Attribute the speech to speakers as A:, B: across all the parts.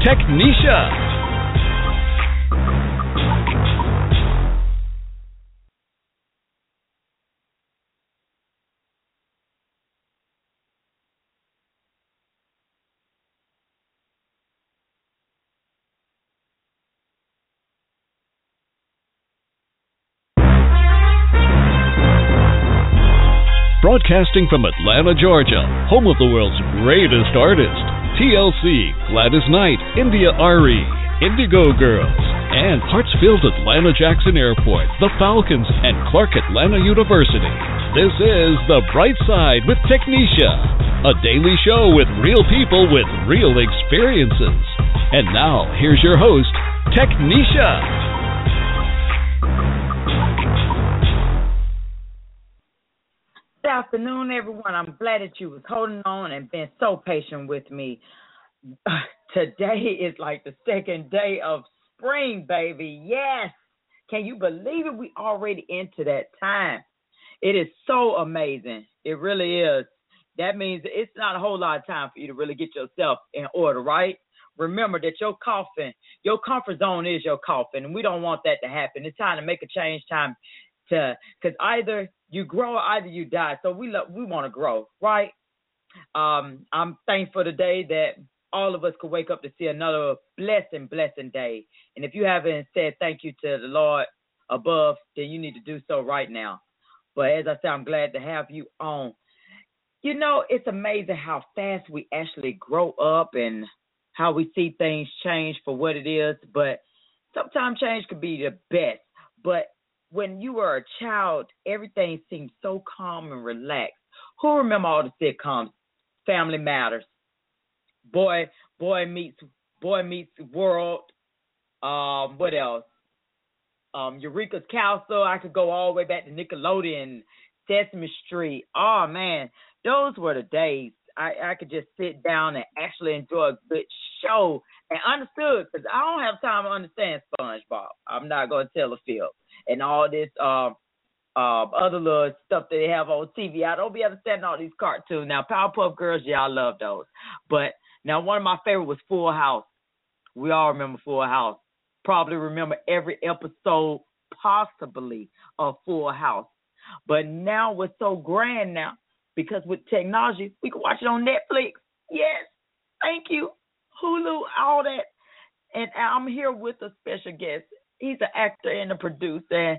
A: Technisha. Broadcasting from Atlanta, Georgia, home of the world's greatest artists, TLC, Gladys Knight, India Arie, Indigo Girls, and Hartsfield Atlanta Jackson Airport, the Falcons, and Clark Atlanta University. This is The Bright Side with Technisha, a daily show with real people with real experiences. And now, here's your host, Technisha.
B: Afternoon, everyone. I'm glad that you was holding on and been so patient with me. Today is like the second day of spring, baby. Yes. Can you believe it? We already into that time. It is so amazing. It really is. That means it's not a whole lot of time for you to really get yourself in order, right? Remember that your coffin, your comfort zone is your coffin, and we don't want that to happen. It's time to make a change. Time to, because either you grow or either you die. So we love, we want to grow, right? Um, I'm thankful today that all of us could wake up to see another blessing, blessing day. And if you haven't said thank you to the Lord above, then you need to do so right now. But as I said, I'm glad to have you on. You know, it's amazing how fast we actually grow up and how we see things change for what it is. But sometimes change could be the best. But when you were a child, everything seemed so calm and relaxed. Who remember all the sitcoms? Family Matters, Boy Boy Meets Boy Meets World. Um, what else? Um, Eureka's Castle. I could go all the way back to Nickelodeon, Sesame Street. Oh man, those were the days. I, I could just sit down and actually enjoy a good show and understood because I don't have time to understand SpongeBob. I'm not gonna tell a fib and all this um uh, other little stuff that they have on TV. I don't be understanding all these cartoons. Now Powerpuff Girls, yeah, I love those. But now one of my favorite was Full House. We all remember Full House. Probably remember every episode possibly of Full House. But now we're so grand now because with technology we can watch it on Netflix. Yes, thank you, Hulu, all that. And I'm here with a special guest he's an actor and a producer, and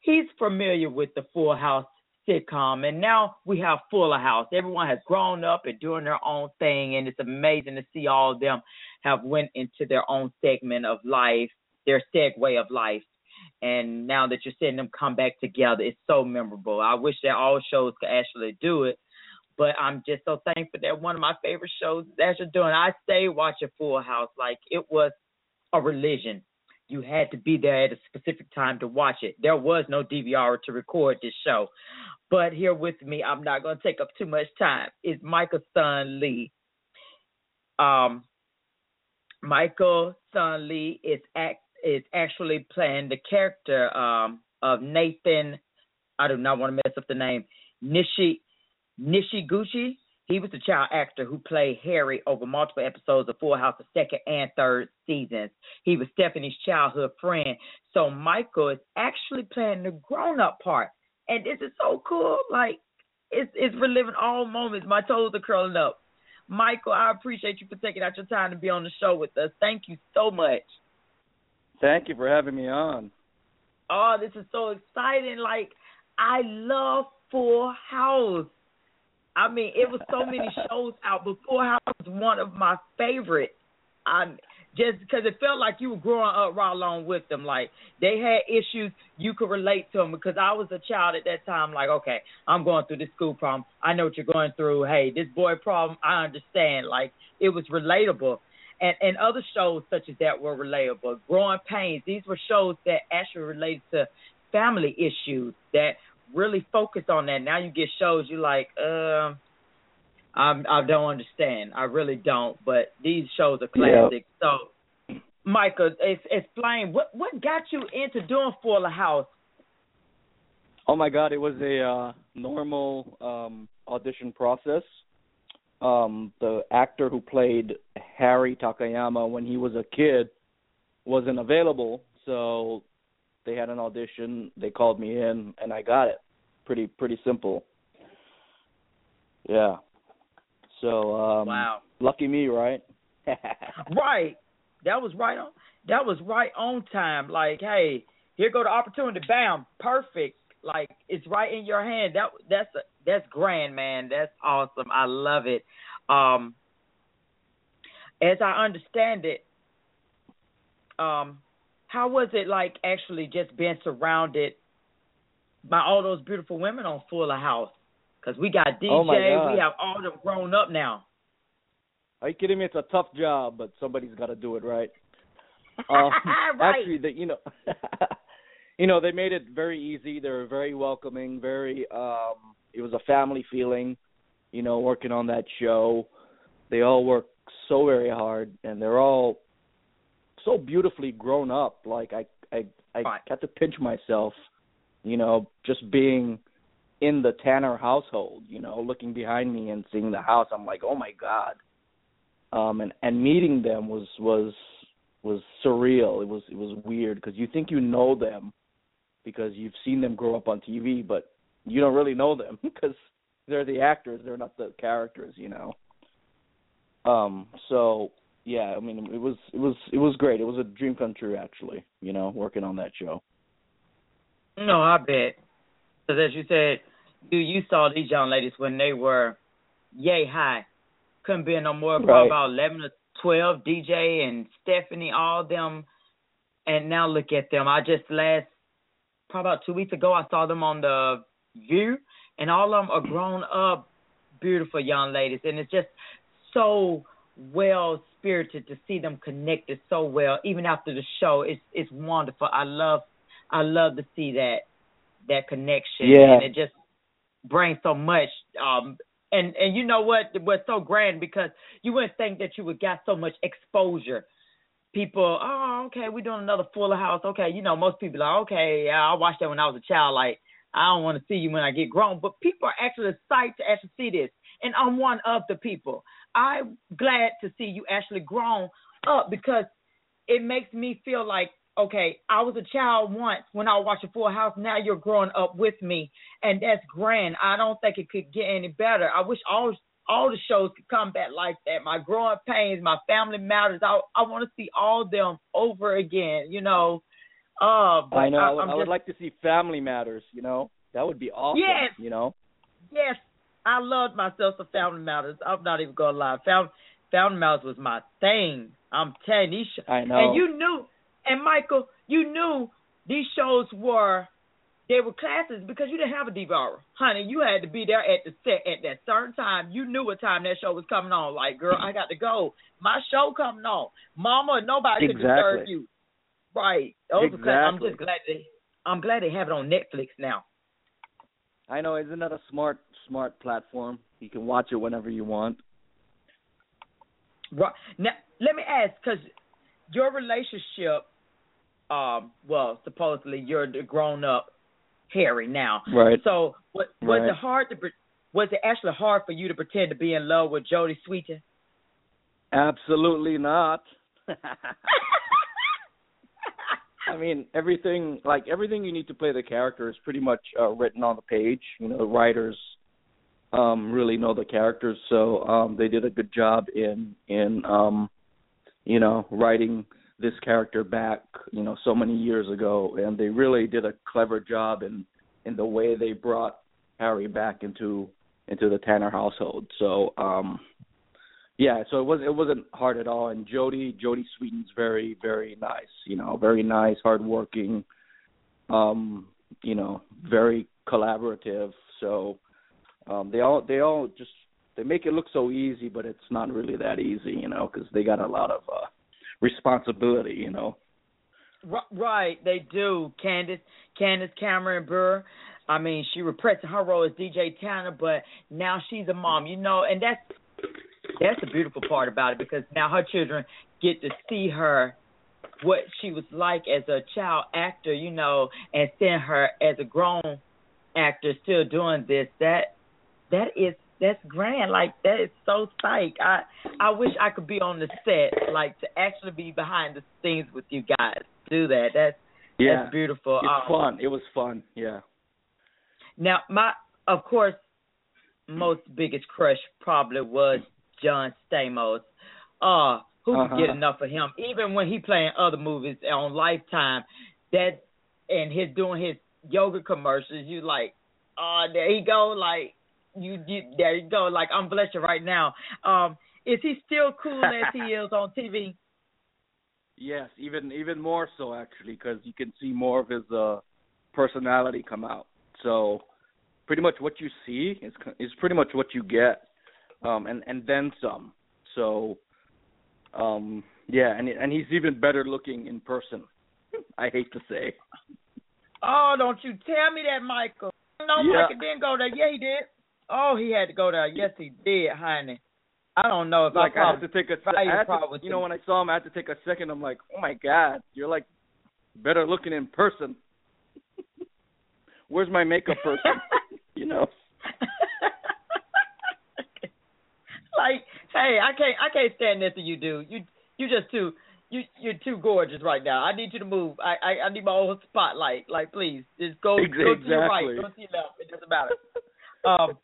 B: he's familiar with the Full House sitcom. And now we have Fuller House. Everyone has grown up and doing their own thing, and it's amazing to see all of them have went into their own segment of life, their segue of life. And now that you're seeing them come back together, it's so memorable. I wish that all shows could actually do it. But I'm just so thankful that one of my favorite shows is actually doing. I stay watching Full House like it was a religion you had to be there at a specific time to watch it. There was no DVR to record this show. But here with me, I'm not going to take up too much time, is Michael Sun Lee. Um, Michael Sun Lee is act is actually playing the character um, of Nathan. I do not want to mess up the name. Nishi Nishiguchi. He was the child actor who played Harry over multiple episodes of Full House, the second and third seasons. He was Stephanie's childhood friend. So Michael is actually playing the grown up part. And this is so cool. Like, it's, it's reliving all moments. My toes are curling up. Michael, I appreciate you for taking out your time to be on the show with us. Thank you so much.
C: Thank you for having me on.
B: Oh, this is so exciting. Like, I love Full House. I mean, it was so many shows out before. House was one of my favorites. I just because it felt like you were growing up right along with them. Like they had issues, you could relate to them because I was a child at that time. Like, okay, I'm going through this school problem. I know what you're going through. Hey, this boy problem, I understand. Like it was relatable. and and other shows such as that were relatable. Growing Pains. These were shows that actually related to family issues that really focus on that. Now you get shows you're like, um, I'm I don't understand. I really don't. But these shows are classic. Yep. So, Michael, explain what what got you into doing Fuller House.
C: Oh my God! It was a uh, normal um, audition process. Um, the actor who played Harry Takayama when he was a kid wasn't available, so they had an audition. They called me in, and I got it. Pretty pretty simple. Yeah. So um
B: wow,
C: lucky me, right?
B: right. That was right on. That was right on time. Like, hey, here go the opportunity. Bam, perfect. Like it's right in your hand. That that's a, that's grand, man. That's awesome. I love it. Um, as I understand it, um, how was it like actually just being surrounded by all those beautiful women on Fuller House? Because we got DJ,
C: oh
B: we have all them grown up now.
C: Are you kidding me? It's a tough job, but somebody's got to do it, right? Um,
B: right.
C: Actually, the, you know, you know, they made it very easy. They were very welcoming. Very, um, it was a family feeling. You know, working on that show, they all work so very hard, and they're all so beautifully grown up. Like I, I, I had to pinch myself. You know, just being in the Tanner household, you know, looking behind me and seeing the house, I'm like, oh my god. Um, and and meeting them was was was surreal. It was it was weird because you think you know them because you've seen them grow up on TV, but you don't really know them because they're the actors, they're not the characters, you know. Um, so yeah, I mean, it was it was it was great. It was a dream come true, actually. You know, working on that show.
B: No, I bet. Because as you said, you you saw these young ladies when they were yay high. Couldn't be no more,
C: right.
B: about eleven or twelve. DJ and Stephanie, all them, and now look at them. I just last probably about two weeks ago I saw them on the View, and all of them are grown up, beautiful young ladies, and it's just so well spirited to see them connected so well. Even after the show, it's it's wonderful. I love I love to see that that connection,
C: yeah.
B: and it just brings so much. Um, and and you know what it was so grand because you wouldn't think that you would get so much exposure. People, oh, okay, we're doing another Fuller House. Okay, you know, most people are okay. I watched that when I was a child. Like, I don't want to see you when I get grown. But people are actually excited to actually see this, and I'm one of the people. I'm glad to see you actually grown up because it makes me feel like okay, I was a child once when I was watching Full House. Now you're growing up with me, and that's grand. I don't think it could get any better. I wish all all the shows could come back like that. My growing pains, my family matters. I I want to see all them over again. You know. Uh, but
C: I know.
B: I,
C: I, I would like to see Family Matters. You know, that would be awesome.
B: Yes.
C: You know.
B: Yes, I loved myself some Fountain Matters. I'm not even gonna lie. Fountain Family Matters was my thing. I'm telling you.
C: I know.
B: And you knew and Michael, you knew these shows were they were classes because you didn't have a DVR. Honey, you had to be there at the set at that certain time. You knew what time that show was coming on. Like, girl, I got to go. My show coming on. Mama, nobody
C: exactly.
B: could disturb you. Right. Those
C: exactly.
B: I'm just glad they I'm glad they have it on Netflix now.
C: I know, isn't that a smart smart platform? You can watch it whenever you want.
B: Right. Now, let me ask, because your relationship um, well, supposedly you're the grown up Harry now.
C: Right.
B: So, what, was
C: right.
B: it hard to? Was it actually hard for you to pretend to be in love with Jodie Sweetin?
C: Absolutely not. I mean, everything like everything you need to play the character is pretty much uh, written on the page. You know, the writers um really know the characters, so um they did a good job in in um you know writing this character back, you know, so many years ago, and they really did a clever job in in the way they brought Harry back into into the Tanner household. So, um yeah, so it was it wasn't hard at all. And Jodie Jodie Sweetin's very very nice, you know, very nice, hardworking, um, you know, very collaborative. So um they all they all just they make it look so easy, but it's not really that easy, you know, because they got a lot of uh responsibility, you know.
B: Right, they do. Candace, Candace Cameron Bure. I mean, she repressed her role as DJ Tanner, but now she's a mom, you know, and that's that's the beautiful part about it because now her children get to see her what she was like as a child actor, you know, and seeing her as a grown actor still doing this. That that is that's grand. Like that is so psych. I I wish I could be on the set, like to actually be behind the scenes with you guys. Do that. That's
C: yeah,
B: that's beautiful.
C: It's
B: um,
C: fun. It was fun. Yeah.
B: Now my of course most biggest crush probably was John Stamos. Uh who
C: uh-huh.
B: can get enough of him? Even when he playing other movies on Lifetime, that and his doing his yoga commercials, you like, oh, there he go, like you, you there you go, like I'm blessed right now. Um, is he still cool as he is on TV?
C: Yes, even even more so actually, because you can see more of his uh personality come out. So pretty much what you see is is pretty much what you get, um, and and then some. So um, yeah, and and he's even better looking in person. I hate to say.
B: Oh, don't you tell me that, Michael. No,
C: yeah.
B: Michael didn't go there. Yeah, he did. Oh, he had to go there. Yes, he did, honey. I don't know if
C: like
B: I,
C: I had to take a. I had to, you know, when I saw him, I had to take a second. I'm like, oh my god, you're like better looking in person. Where's my makeup person? you know.
B: like, hey, I can't, I can't stand this to you, do. You, you just too, you, you're too gorgeous right now. I need you to move. I, I, I need my own spotlight. Like, please, just go,
C: exactly.
B: go to your right, go to your left. It doesn't matter. um,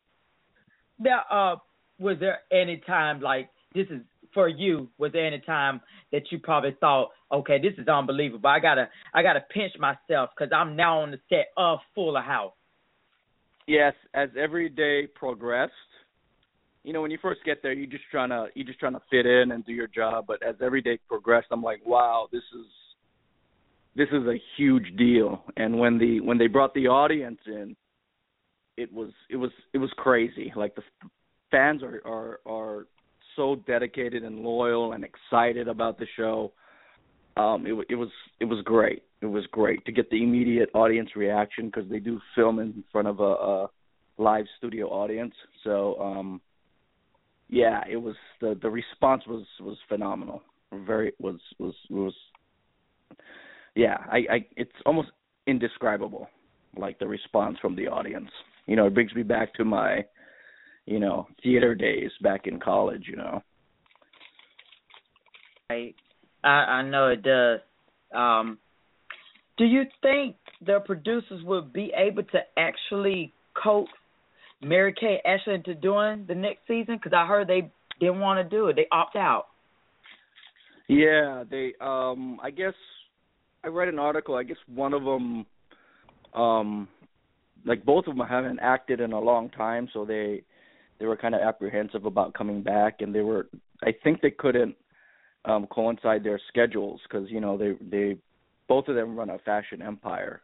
B: now, uh, was there any time like this is for you? Was there any time that you probably thought, okay, this is unbelievable. I gotta, I gotta pinch myself because I'm now on the set of Fuller House.
C: Yes, as every day progressed, you know, when you first get there, you're just trying to you're just trying to fit in and do your job. But as every day progressed, I'm like, wow, this is this is a huge deal. And when the when they brought the audience in, it was it was it was crazy. Like the fans are are are so dedicated and loyal and excited about the show. Um, it it was it was great. It was great to get the immediate audience reaction because they do film in front of a, a live studio audience. So um, yeah, it was the the response was was phenomenal. Very was was was yeah, I I it's almost indescribable like the response from the audience. You know, it brings me back to my you know, theater days back in college, you know.
B: I I know it does. Um do you think the producers would be able to actually coax Mary-Kate Ashley into doing the next season? Because I heard they didn't want to do it. They opt out.
C: Yeah, they. Um, I guess I read an article. I guess one of them, um, like both of them haven't acted in a long time, so they they were kind of apprehensive about coming back, and they were. I think they couldn't um coincide their schedules because you know they they both of them run a fashion empire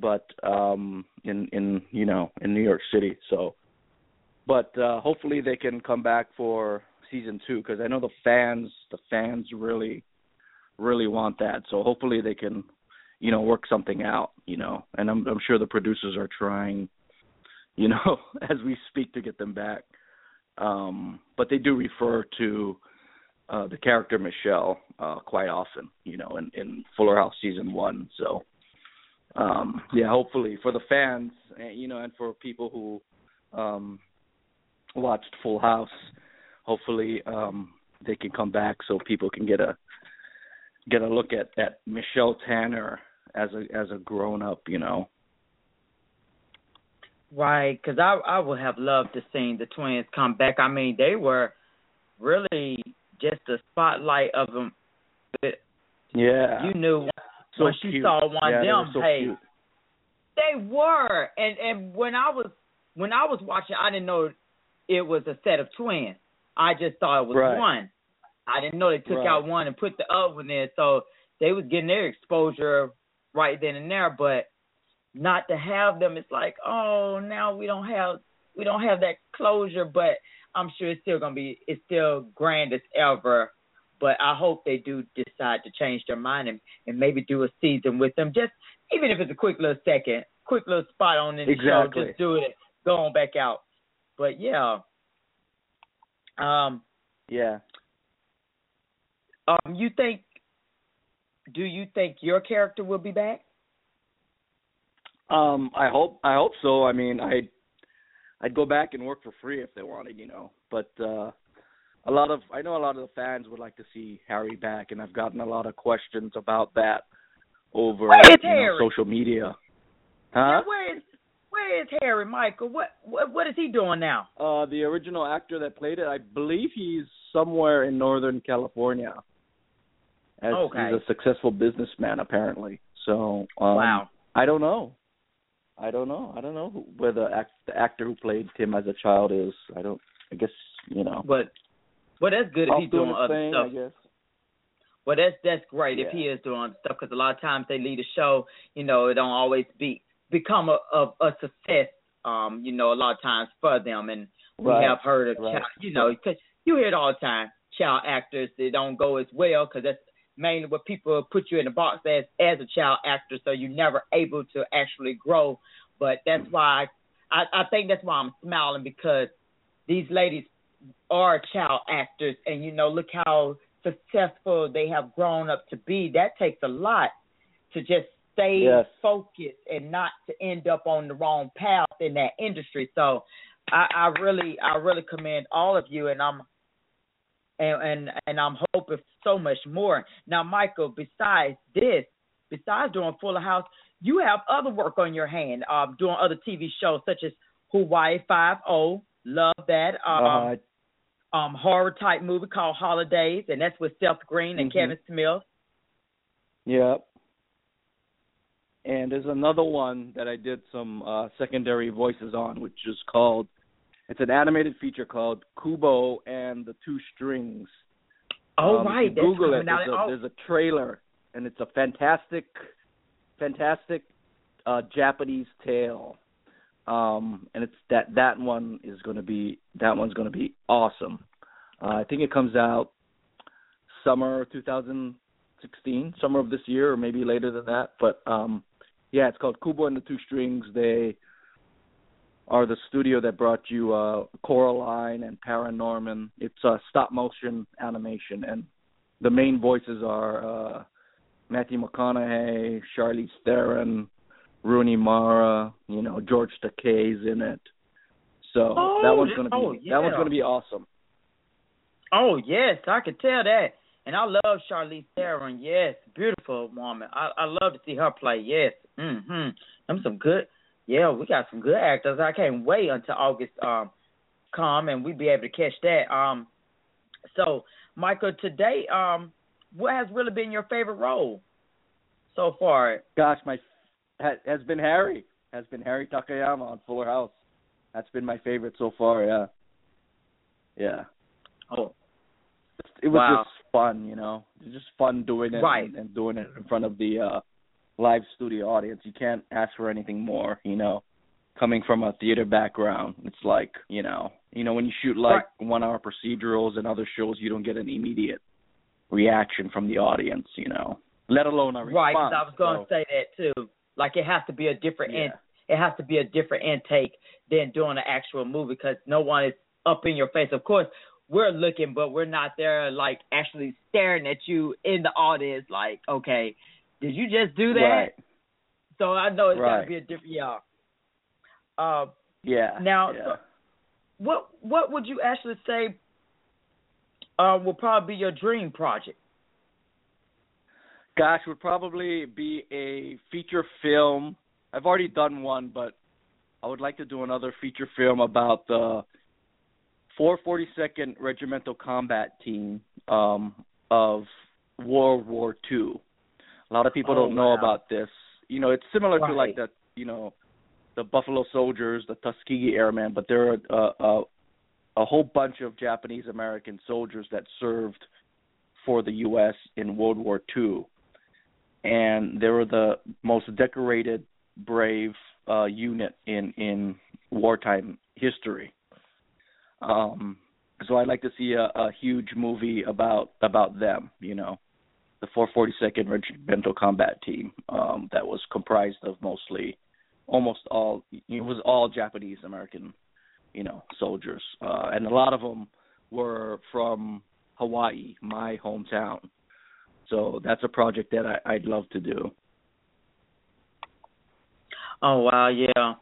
C: but um in in you know in New York City. So, but uh hopefully they can come back for season two because I know the fans the fans really really want that. So hopefully they can you know work something out. You know, and I'm I'm sure the producers are trying. You know, as we speak to get them back. Um, but they do refer to uh, the character Michelle uh, quite often, you know, in, in Fuller House season one. So um yeah hopefully for the fans you know and for people who um watched full house hopefully um they can come back so people can get a get a look at at michelle tanner as a as a grown up you know.
B: Right because i i would have loved to seen the twins come back. I mean they were really just the spotlight of them
C: yeah.
B: You knew
C: so
B: once
C: cute.
B: saw one
C: yeah,
B: them,
C: so
B: hey,
C: cute.
B: they were. And and when I was when I was watching, I didn't know it was a set of twins. I just thought it was
C: right.
B: one. I didn't know they took
C: right.
B: out one and put the other one in, so they was getting their exposure right then and there. But not to have them, it's like, oh, now we don't have we don't have that closure, but I'm sure it's still gonna be it's still grand as ever. But I hope they do decide to change their mind and, and maybe do a season with them. Just even if it's a quick little second, quick little spot on in the
C: exactly.
B: show, just do it, go on back out. But yeah. Um
C: yeah.
B: Um you think do you think your character will be back?
C: Um, I hope I hope so. I mean, I I'd go back and work for free if they wanted, you know. But uh a lot of I know a lot of the fans would like to see Harry back, and I've gotten a lot of questions about that over
B: you
C: know, social media. Huh?
B: Where is Where is Harry Michael? What What What is he doing now?
C: Uh, the original actor that played it, I believe he's somewhere in Northern California. As
B: okay.
C: He's a successful businessman, apparently. So um,
B: wow.
C: I don't know. I don't know. I don't know who, where the, act, the actor who played Tim as a child is. I don't. I guess you know.
B: But but that's good if he's doing,
C: doing
B: other
C: thing,
B: stuff.
C: I guess.
B: Well, that's that's great
C: Yeah.
B: if he is doing stuff because a lot of times they lead a show, you know, it don't always be become a a, a success. Um, you know, a lot of times for them, and we
C: Right,
B: have heard of
C: right.
B: child, you know, because you hear it all the time. Child actors they don't go as well because that's mainly what people put you in the box as as a child actor, so you're never able to actually grow. But that's why I I think that's why I'm smiling because these ladies are child actors, and you know, look how successful they have grown up to be. That takes a lot to just stay
C: Yes.
B: focused and not to end up on the wrong path in that industry. So I, I really I really commend all of you and I'm and and, and I'm hoping so much more. Now Michael, besides this, besides doing Fuller House, you have other work on your hand, uh, doing other TV shows such as Hawaii Five O, love that. Um
C: uh,
B: um horror type movie called Holidays, and that's with Seth Green and
C: Mhm.
B: Kevin Smith.
C: Yep. And there's another one that I did some uh secondary voices on, which is called it's an animated feature called Kubo and the Two Strings.
B: Oh
C: Um,
B: right,
C: Google it. There's a, there's a trailer, and it's a fantastic, fantastic uh Japanese tale. Um, and it's that that one is going to be that one's going to be awesome. Uh, I think it comes out summer 2016, summer of this year, or maybe later than that. But um, yeah, it's called Kubo and the Two Strings. They are the studio that brought you uh, Coraline and Paranorman. It's a stop motion animation, and the main voices are uh, Matthew McConaughey, Charlize Theron, Rooney Mara. You know, George Takei's in it. So
B: Oh,
C: that one's gonna be
B: oh,
C: that one's gonna be awesome.
B: oh yes, I could tell that. And I love Charlize Theron. Yes, beautiful woman. I I love to see her play. Yes. Mhm. I'm some good. Yeah, we got some good actors. I can't wait until August um come and we be able to catch that. Um so Michael, today um what has really been your favorite role so far?
C: Gosh, my has been Harry has been Harry Takayama on Fuller House. That's been my favorite so far. Yeah, yeah.
B: Oh,
C: It was
B: Wow.
C: just fun, you know. Just fun doing it
B: Right.
C: and, and doing it in front of the uh live studio audience. You can't ask for anything more, you know. Coming from a theater background, it's like, you know, you know when you shoot like one hour procedurals and other shows, you don't get an immediate reaction from the audience, you know. Let alone a
B: right.
C: response.
B: I was going to
C: So,
B: say that too. Like it has to be a different in,
C: yeah.
B: it has to be a different intake than doing an actual movie because no one is up in your face. Of course, we're looking, but we're not there like actually staring at you in the audience. Like, okay, did you just do that?
C: Right.
B: So I know it's got to be a different. Yeah. Uh,
C: Yeah.
B: Now,
C: yeah.
B: so- what what would you actually say uh, will probably be your dream project?
C: Gosh, would probably be a feature film. I've already done one, but I would like to do another feature film about the 442nd Regimental Combat Team um, of World War II. A lot of people
B: Oh,
C: don't know
B: wow.
C: about this. You know, it's similar to like the, you know, the Buffalo Soldiers, the Tuskegee Airmen, but there are a, a, a whole bunch of Japanese American soldiers that served for the U.S. in World War II, and they were the most decorated, brave uh, unit in in wartime history. Um, so I'd like to see a, a huge movie about about them. You know, the 442nd Regimental Combat Team um, that was comprised of mostly, almost all it was all Japanese American, you know, soldiers, uh, and a lot of them were from Hawaii, my hometown. So that's a project that I, I'd love to do.
B: Oh wow, yeah.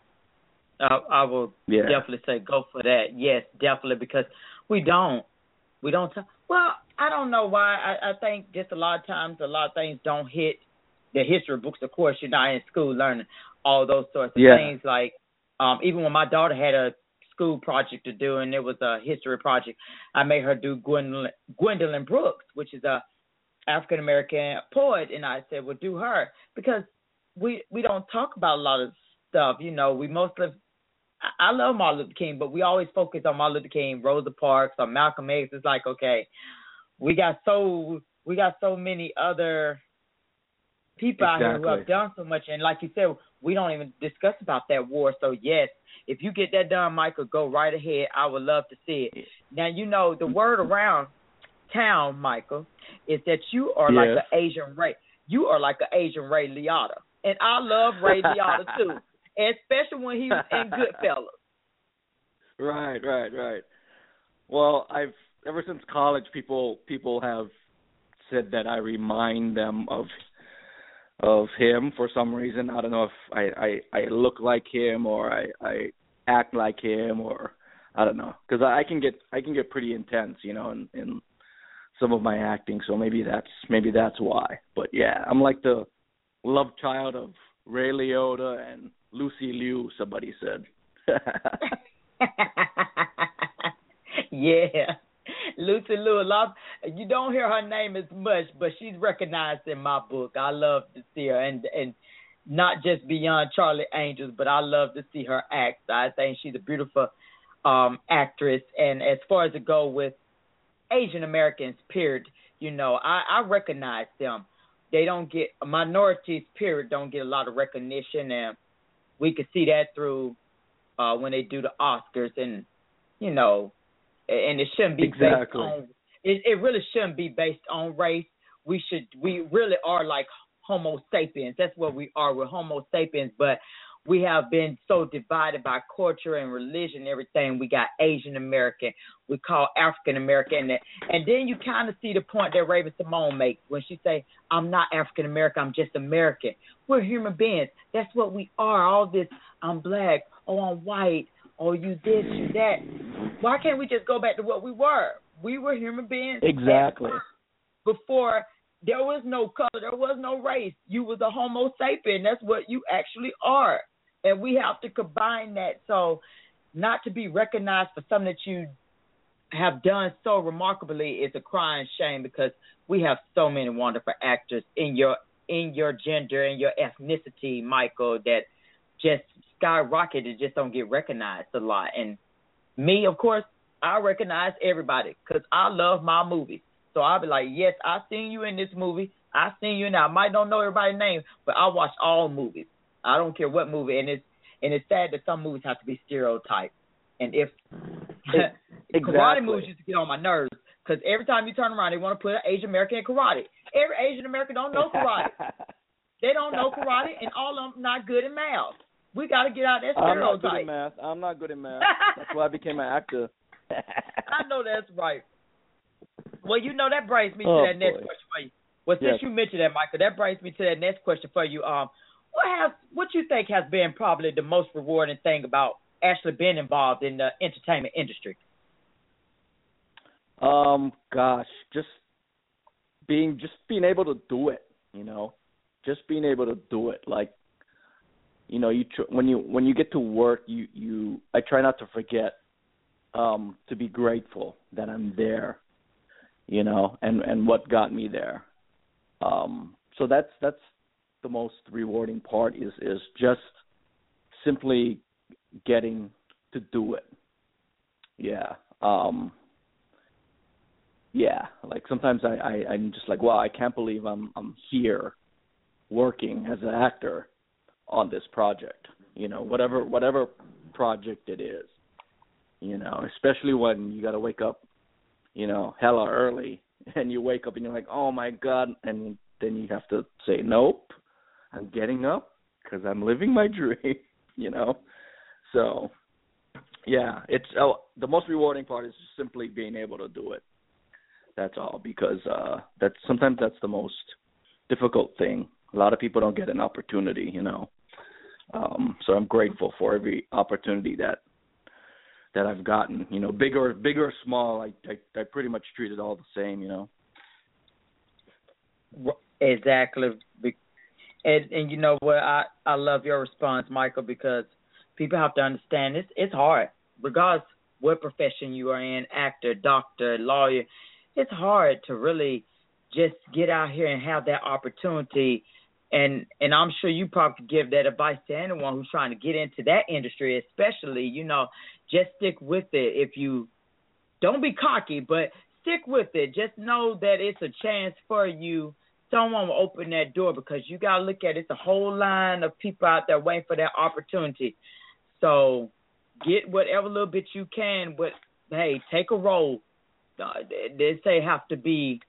B: I, I will
C: yeah.
B: definitely say go for that. Yes, definitely because we don't we don't talk. Well, I don't know why. I, I think just a lot of times a lot of things don't hit the history books. Of course, you're not in school learning all those sorts of
C: yeah.
B: things. Like um even when my daughter had a school project to do, and it was a history project, I made her do Gwendolyn, Gwendolyn Brooks, which is a African American poet, and I said, "Well, do her," because we we don't talk about a lot of stuff. You know, we mostly I love Martin Luther King, but we always focus on Martin Luther King, Rosa Parks, or Malcolm X. It's like, okay, we got so we got so many other people
C: exactly.
B: out here who have done so much, and like you said, we don't even discuss about that war. So yes, if you get that done, Michael, go right ahead. I would love to see it. Now you know the word around town, Michael, is that you are
C: yes.
B: like an Asian Ray. You are like an Asian Ray Liotta, and I love Ray Liotta too especially when he was in Goodfellas.
C: Right, right, right. Well, I've ever since college, people people have said that I remind them of of him for some reason. I don't know if I I, I look like him or I I act like him or I don't know because I, I can get I can get pretty intense, you know, in, in some of my acting. So maybe that's maybe that's why. But yeah, I'm like the love child of Ray Liotta and Lucy Liu, somebody said.
B: yeah. Lucy Liu, a lot, you don't hear her name as much, but she's recognized in my book. I love to see her, and and not just beyond Charlie Angels, but I love to see her act. I think she's a beautiful um actress, and as far as to go with Asian Americans, period, you know, I, I recognize them. They don't get minorities, period, don't get a lot of recognition, and we could see that through uh when they do the Oscars and you know and it shouldn't be
C: exactly.
B: based on it, it really shouldn't be based on race. We should we really are like Homo sapiens. That's what we are. We're Homo sapiens, but we have been so divided by culture and religion and everything. We got Asian American, we call African American, and, and then you kind of see the point that Raven-Symoné makes when she say, "I'm not African American, I'm just American." We're human beings. That's what we are. All this, I'm black, oh I'm white, oh you this, you that. Why can't we just go back to what we were? We were human beings.
C: Exactly.
B: Before there was no color, there was no race. You was a Homo sapien. That's what you actually are and we have to combine that. So, not to be recognized for something that you have done so remarkably is a crying shame because we have so many wonderful actors in your in your gender and your ethnicity, Michael, that just skyrocket and just don't get recognized a lot. And me, of course, I recognize everybody because I love my movies. So I'll be like, yes, I seen you in this movie. I seen you now. I might don't know everybody's name, but I watch all movies. I don't care what movie, and it's and it's sad that some movies have to be stereotyped. And if
C: exactly.
B: karate movies used to get on my nerves because every time you turn around, they want to put an Asian American in karate. Every Asian American don't know karate. they don't know karate, and all of them not good in math. We got to get out that stereotype.
C: I'm not good in math. I'm not good in math. That's why I became an actor.
B: I know that's right. Well, you know that brings me
C: oh,
B: to that next question for you. Well, since
C: Yes.
B: you mentioned that, Michael, that brings me to that next question for you. Um, what has what you think has been probably the most rewarding thing about actually being involved in the entertainment industry?
C: Um, gosh, just being just being able to do it, you know, just being able to do it. Like, you know, you tr- when you when you get to work, you you I try not to forget um to be grateful that I'm there, you know, and and what got me there. Um, so that's that's the most rewarding part is is just simply getting to do it. Yeah. Um yeah, like sometimes I, I I'm just like, wow, I can't believe I'm I'm here working as an actor on this project. You know, whatever whatever project it is. You know, especially when you got to wake up, you know, hella early, and you wake up and you're like, oh my god, and then you have to say, nope, I'm getting up because I'm living my dream. You know, so yeah, it's oh, the most rewarding part is simply being able to do it. That's all because uh that's sometimes that's the most difficult thing. A lot of people don't get an opportunity, you know. Um so I'm grateful for every opportunity that that I've gotten, you know, big or big or small, I I, I pretty much treat it all the same, you know.
B: Exactly. And and you know what I I love your response, Michael, because people have to understand it's it's hard, regardless what profession you are in, actor, doctor, lawyer. It's hard to really just get out here and have that opportunity. And and I'm sure you probably give that advice to anyone who's trying to get into that industry, especially, you know, just stick with it. If you don't be cocky, but stick with it. Just know that it's a chance for you. Someone will open that door because you gotta look at it. It's a whole line of people out there waiting for that opportunity. So get whatever little bit you can, but hey, take a role. Uh, they say have to be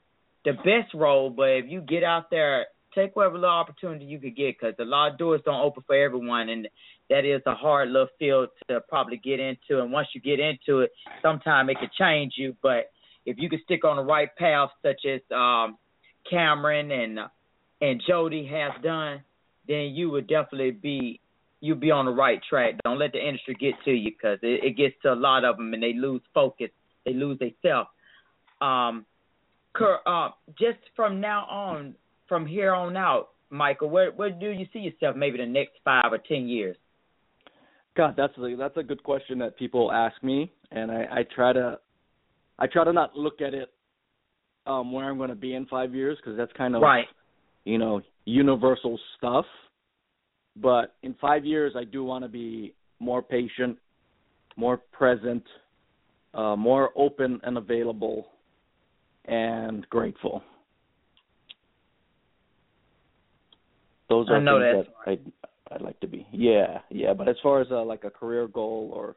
B: the best role, but if you get out there, take whatever little opportunity you could get, because a lot of doors don't open for everyone, and that is a hard little field to probably get into. And once you get into it, sometimes it could change you. But if you can stick on the right path, such as um, Cameron and and Jodie has done, then you would definitely be you'll be on the right track. Don't let the industry get to you because it, it gets to a lot of them and they lose focus. They lose their self. Um, uh, just from now on, from here on out, Michael, where where do you see yourself? Maybe the next five or ten years.
C: God, that's a that's a good question that people ask me, and I, I try to I try to not look at it um where I'm going to be in five years because that's kind of
B: right.
C: you know universal stuff. But in five years, I do want to be more patient, more present, uh, more open and available, and grateful. Those are
B: I
C: things that I'd, I'd like to be. Yeah, yeah. But as far as uh, like a career goal or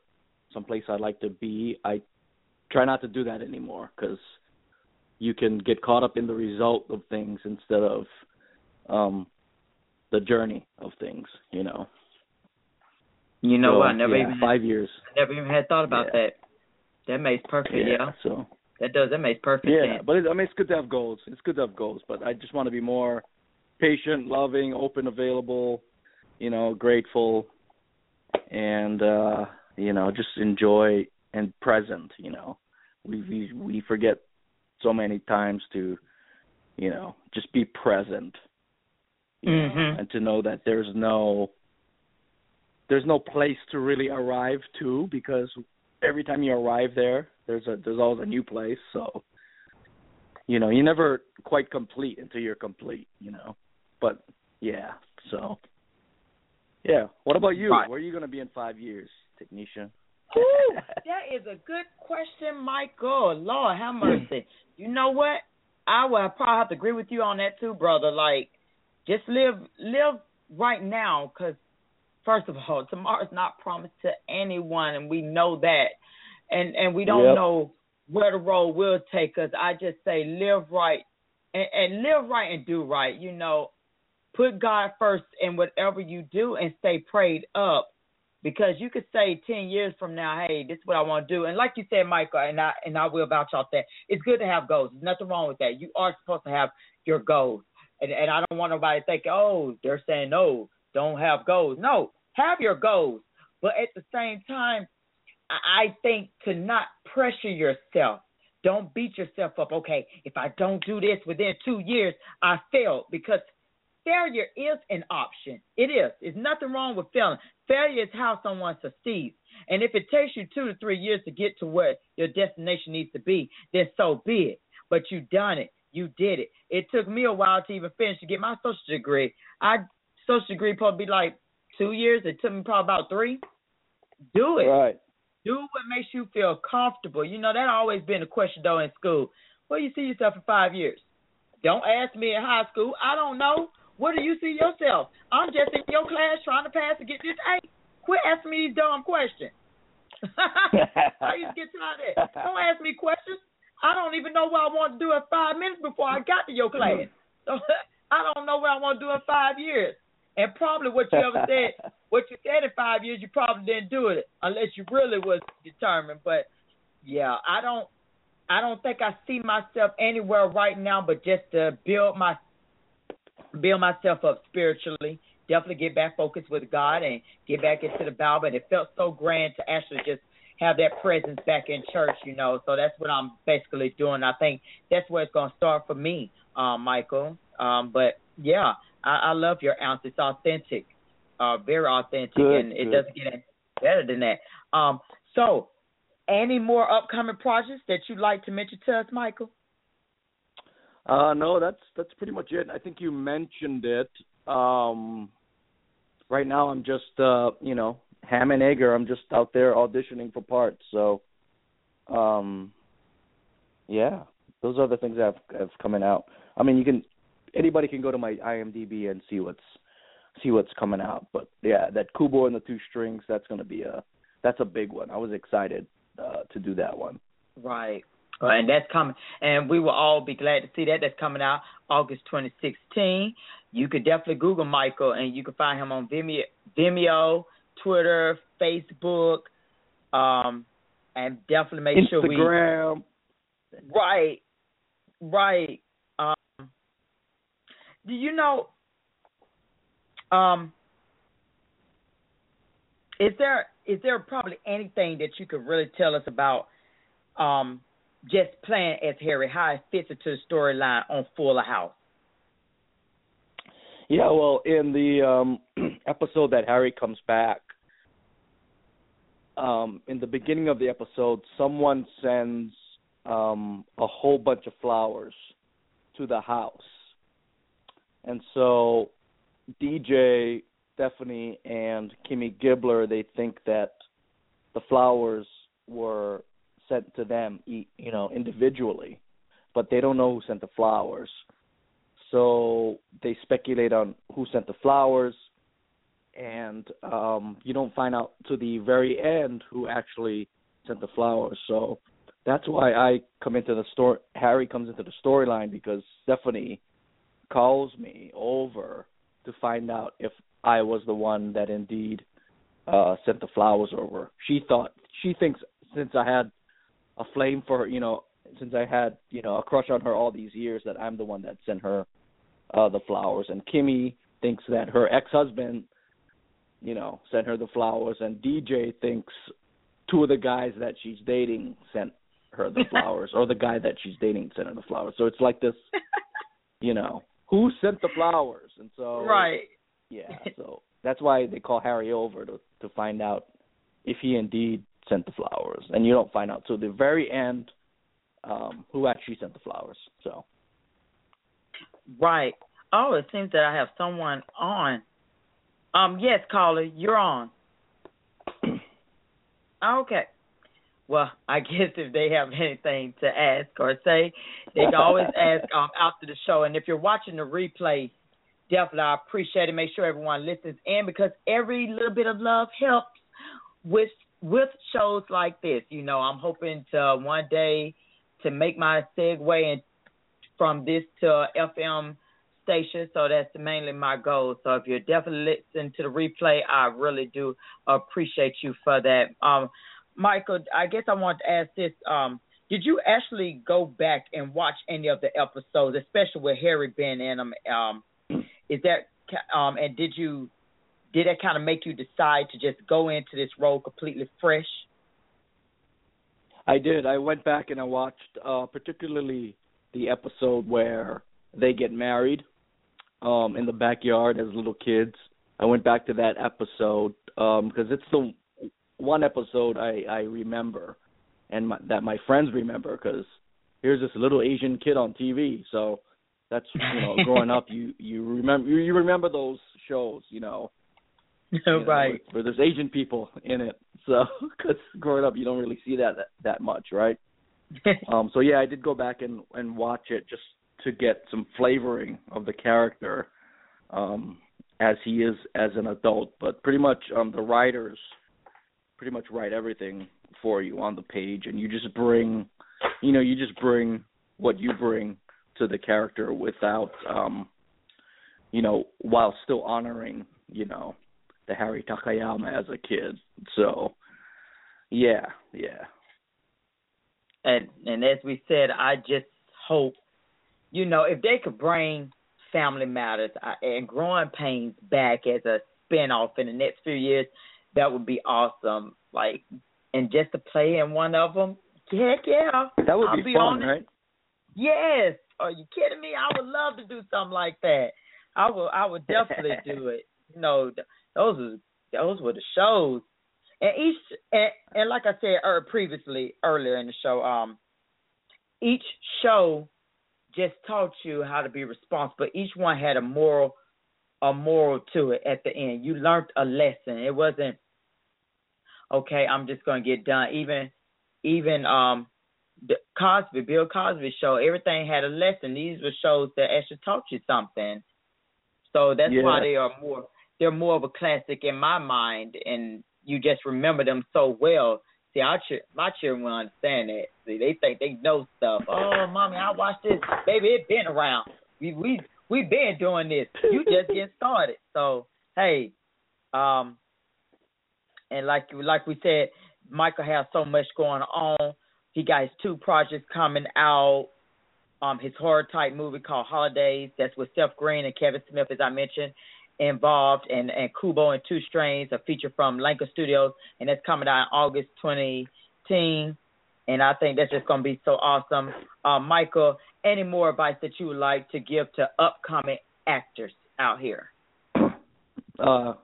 C: someplace I'd like to be, I try not to do that anymore because you can get caught up in the result of things instead of um the journey of things, you know.
B: You know
C: so,
B: what? I never
C: yeah,
B: even
C: five years.
B: I never even had thought about
C: Yeah.
B: that. That makes perfect.
C: Yeah,
B: Yeah,
C: So
B: that does. That makes perfect
C: yeah,
B: sense.
C: but it, I mean, it's good to have goals. It's good to have goals, but I just want to be more patient, loving, open, available, you know, grateful, and uh, you know, just enjoy and present. You know, we we we forget so many times to, you know, just be present. You know,
B: mm-hmm.
C: and to know that there's no there's no place to really arrive to because every time you arrive there there's a there's always a new place. So you know you're never quite complete until you're complete you know but yeah so. Yeah. What about you?
B: Right.
C: where are you going to be in five years
B: Technisha That is a good question, Michael. Lord have mercy. You know what? I will probably have to agree with you on that too, brother. Like, just live live right now, because first of all, tomorrow's not promised to anyone, and we know that, and and we don't
C: Yep.
B: know where the road will take us. I just say live right and, and live right and do right. You know, put God first in whatever you do, and stay prayed up because you could say ten years from now, hey, this is what I want to do. And like you said, Michael, and I and I will vouch off that. It's good to have goals. There's nothing wrong with that. You are supposed to have your goals. And and I don't want nobody to think, oh, they're saying no, don't have goals. No, have your goals. But at the same time, I I think to not pressure yourself. Don't beat yourself up. Okay, if I don't do this within two years, I failed because failure is an option. It is. There's nothing wrong with failing. Failure is how someone succeeds. And if it takes you two to three years to get to where your destination needs to be, then so be it. But you done it. You did it. It took me a while to even finish to get my social degree. I social degree probably be like two years. It took me probably about three. Do it
C: right
B: do what makes you feel comfortable. You know, that always been a question though in school. Where you see yourself in five years? Don't ask me in high school. I don't know. Where do you see yourself? I'm just in your class trying to pass to get this A. Quit asking me these dumb questions. I used to get tired of that. Don't ask me questions. I don't even know what I want to do in five minutes before I got to your class. Mm. So I don't know what I want to do in five years. And probably what you ever said, what you said in five years, you probably didn't do it unless you really was determined. But yeah, I don't, I don't think I see myself anywhere right now, but just to build my, build myself up spiritually. Definitely get back focused with God and get back into the Bible. And it felt so grand to actually just have that presence back in church, you know. So that's what I'm basically doing. I think that's where it's going to start for me, um, Michael. Um, but yeah, I, I love your ounce. It's authentic, uh, very authentic,
C: good,
B: and it
C: good.
B: doesn't get any better than that. Um, so, any more upcoming projects that you'd like to mention to us, Michael?
C: Uh, no, that's that's pretty much it. I think you mentioned it. Um, right now, I'm just uh, you know ham and egger. I'm just out there auditioning for parts. So, um, yeah, those are the things that have, have coming out. I mean, you can anybody can go to my IMDb and see what's see what's coming out. But yeah, that Kubo and the Two Strings, that's to be a that's a big one. I was excited uh, to do that one.
B: Right. Uh, and that's coming, and we will all be glad to see that. That's coming out August 2016. You could definitely Google Michael, and you can find him on Vimeo, Vimeo Twitter, Facebook, um, and definitely make
C: Instagram.
B: sure we Instagram. right, right. Um, do you know? Um, is there is there probably anything that you could really tell us about um, just playing as Harry, how it fits into the storyline on Fuller House?
C: Yeah, well, in the um episode that Harry comes back, um, in the beginning of the episode, someone sends um a whole bunch of flowers to the house. And so DJ, Stephanie, and Kimmy Gibbler, they think that the flowers were sent to them, you know, individually, but they don't know who sent the flowers. So they speculate on who sent the flowers, and um, you don't find out to the very end who actually sent the flowers. So that's why I come into the story. Harry comes into the storyline because Stephanie calls me over to find out if I was the one that indeed uh sent the flowers over. She thought she thinks since I had a flame for her, you know, since I had, you know, a crush on her all these years that I'm the one that sent her uh the flowers and Kimmy thinks that her ex-husband, you know, sent her the flowers and DJ thinks two of the guys that she's dating sent her the flowers or the guy that she's dating sent her the flowers. So it's like this, you know, who sent the flowers? And so
B: right.
C: yeah, so that's why they call Harry over to to find out if he indeed sent the flowers, and you don't find out till the very end um who actually sent the flowers. So
B: Right. Oh, it seems that I have someone on. Um, yes, caller, you're on. okay. Well, I guess if they have anything to ask or say, they can always ask um after the show. And if you're watching the replay, definitely I appreciate it. Make sure everyone listens in because every little bit of love helps with with shows like this. You know, I'm hoping to one day to make my segue and from this to FM station. So that's mainly my goal. So if you're definitely listening to the replay, I really do appreciate you for that. Um, Michael, I guess I want to ask this. Um, did you actually go back and watch any of the episodes, especially with Harry being in them? Um, is that um, and did you did that kind of make you decide to just go into this role completely fresh?
C: I did. I went back and I watched uh particularly the episode where they get married um in the backyard as little kids. I went back to that episode um because it's the one episode I I remember and my, that my friends remember because here's this little Asian kid on TV. So that's you know growing up you you remember you, remember those shows you know know,
B: right.
C: Where, where there's Asian people in it. So, because growing up, you don't really see that that, that much, right? um. So yeah, I did go back and and watch it just to get some flavoring of the character, um, as he is as an adult. But pretty much, um, the writers pretty much write everything for you on the page, and you just bring, you know, you just bring what you bring to the character without, um, you know, while still honoring, you know, the Harry Takayama as a kid. So, yeah, yeah.
B: And and as we said, I just hope, you know, if they could bring Family Matters uh, and Growing Pains back as a spinoff in the next few years, that would be awesome. Like, and just to play in one of them, heck yeah,
C: that would be,
B: be
C: fun, right?
B: Yes. Are you kidding me? I would love to do something like that. I will. I would definitely do it. You know, those were those were the shows, and each and, and like I said er, previously earlier in the show, um, each show just taught you how to be responsible. Each one had a moral, a moral to it at the end. You learned a lesson. It wasn't okay. I'm just gonna get done. Even, even um, the Cosby, Bill Cosby show, everything had a lesson. These were shows that actually taught you something. So that's
C: Yeah.
B: why they are more. They're more of a classic in my mind, and you just remember them so well. See, our ch- my children will understand that. See, they think they know stuff. Oh, mommy, I watched this. Baby, it been around. We we we been doing this. You just getting started. So hey, um, and like like we said, Michael has so much going on. He got his two projects coming out. Um, his horror type movie called Holidays. That's with Seth Green and Kevin Smith, as I mentioned, involved, and and Kubo and Two Strings, a feature from Laika Studios, and that's coming out in August 2010. And I think that's just going to be so awesome. Uh, Michael, any more advice that you would like to give to upcoming actors out here?
C: Uh,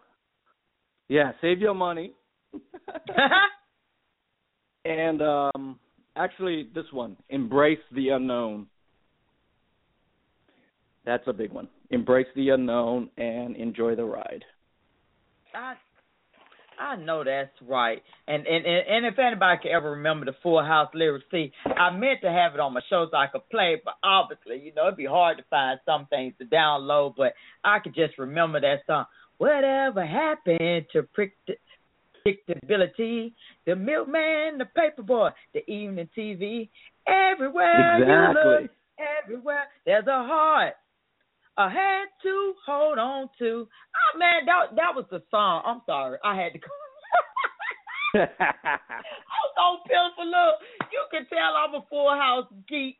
C: yeah, save your money. and um actually this one, embrace the unknown. That's a big one. Embrace the unknown and enjoy the ride.
B: I I know that's right. And and and, if anybody can ever remember the Full House lyrics, see, I meant to have it on my show so I could play, it, but obviously, you know, it'd be hard to find some things to download. But I could just remember that song. Whatever happened to predict- predictability? The milkman, the paperboy, the evening TV, everywhere you look, everywhere there's a heart. I had to hold on to. Oh man, that that was the song. I'm sorry, I had to. I was on pills for look. You can tell I'm a Full House geek.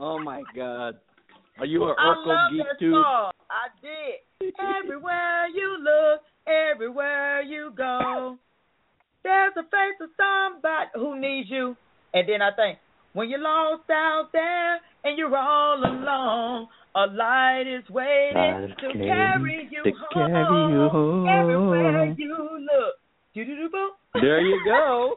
C: oh my god. Are you an
B: I
C: Urkel geek
B: that
C: too?
B: song. I did. everywhere you look, everywhere you go, there's a face of somebody who needs you. And then I think, when you're lost out there and you're all alone, a light is waiting
C: Light
B: to
C: came
B: carry you
C: to
B: home.
C: carry you home.
B: Everywhere you look. Doo-doo-doo-boo.
C: There you go.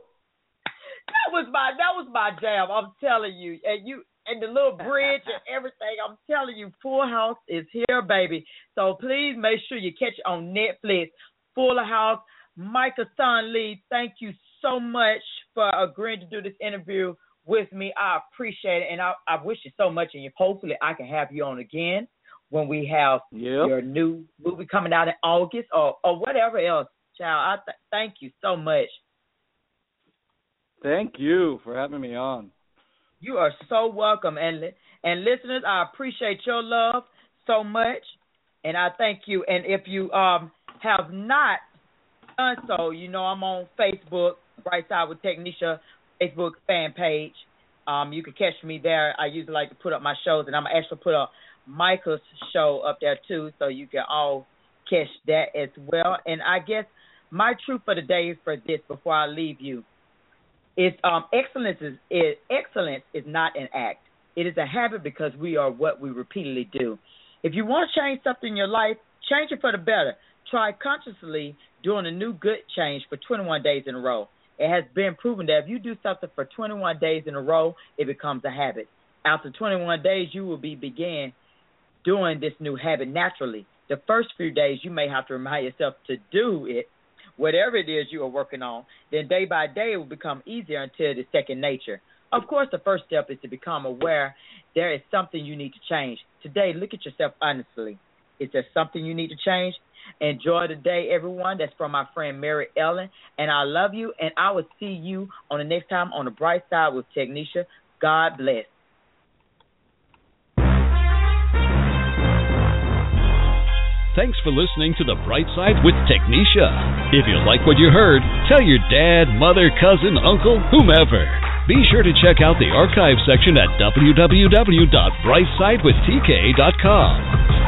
B: that was my that was my jam. I'm telling you, and you and the little bridge and everything. I'm telling you, Full House is here, baby. So please make sure you catch it on Netflix. Full House. Michael Sun Lee, thank you so much for agreeing to do this interview with me. I appreciate it, and I, I wish you so much. And you, hopefully, I can have you on again when we have
C: Yep.
B: your new movie coming out in August or or whatever else. Child, I th- thank you so much.
C: Thank you for having me on.
B: You are so welcome, and and listeners, I appreciate your love so much, and I thank you. And if you um have not done so, you know I'm on Facebook, Bright Side with Technisha Facebook fan page. Um, you can catch me there. I usually like to put up my shows, and I'm actually put up Michael's show up there too, so you can all catch that as well. And I guess my truth for the day for this before I leave you is um, excellence is, is excellence is not an act. It is a habit because we are what we repeatedly do. If you want to change something in your life, change it for the better. Try consciously doing a new good change for 21 days in a row. It has been proven that if you do something for 21 days in a row, it becomes a habit. After 21 days, you will be begin doing this new habit naturally. The first few days, you may have to remind yourself to do it, whatever it is you are working on. Then day by day, it will become easier until it is second nature. Of course, the first step is to become aware there is something you need to change. Today, look at yourself honestly. Is there something you need to change? Enjoy the day, everyone. That's from my friend Mary Ellen. And I love you. And I will see you on the next time on the bright side with Technisha. God bless.
A: Thanks for listening to The Bright Side with Technisha. If you like what you heard, tell your dad, mother, cousin, uncle, whomever. Be sure to check out the archive section at www.brightsidewithtk.com.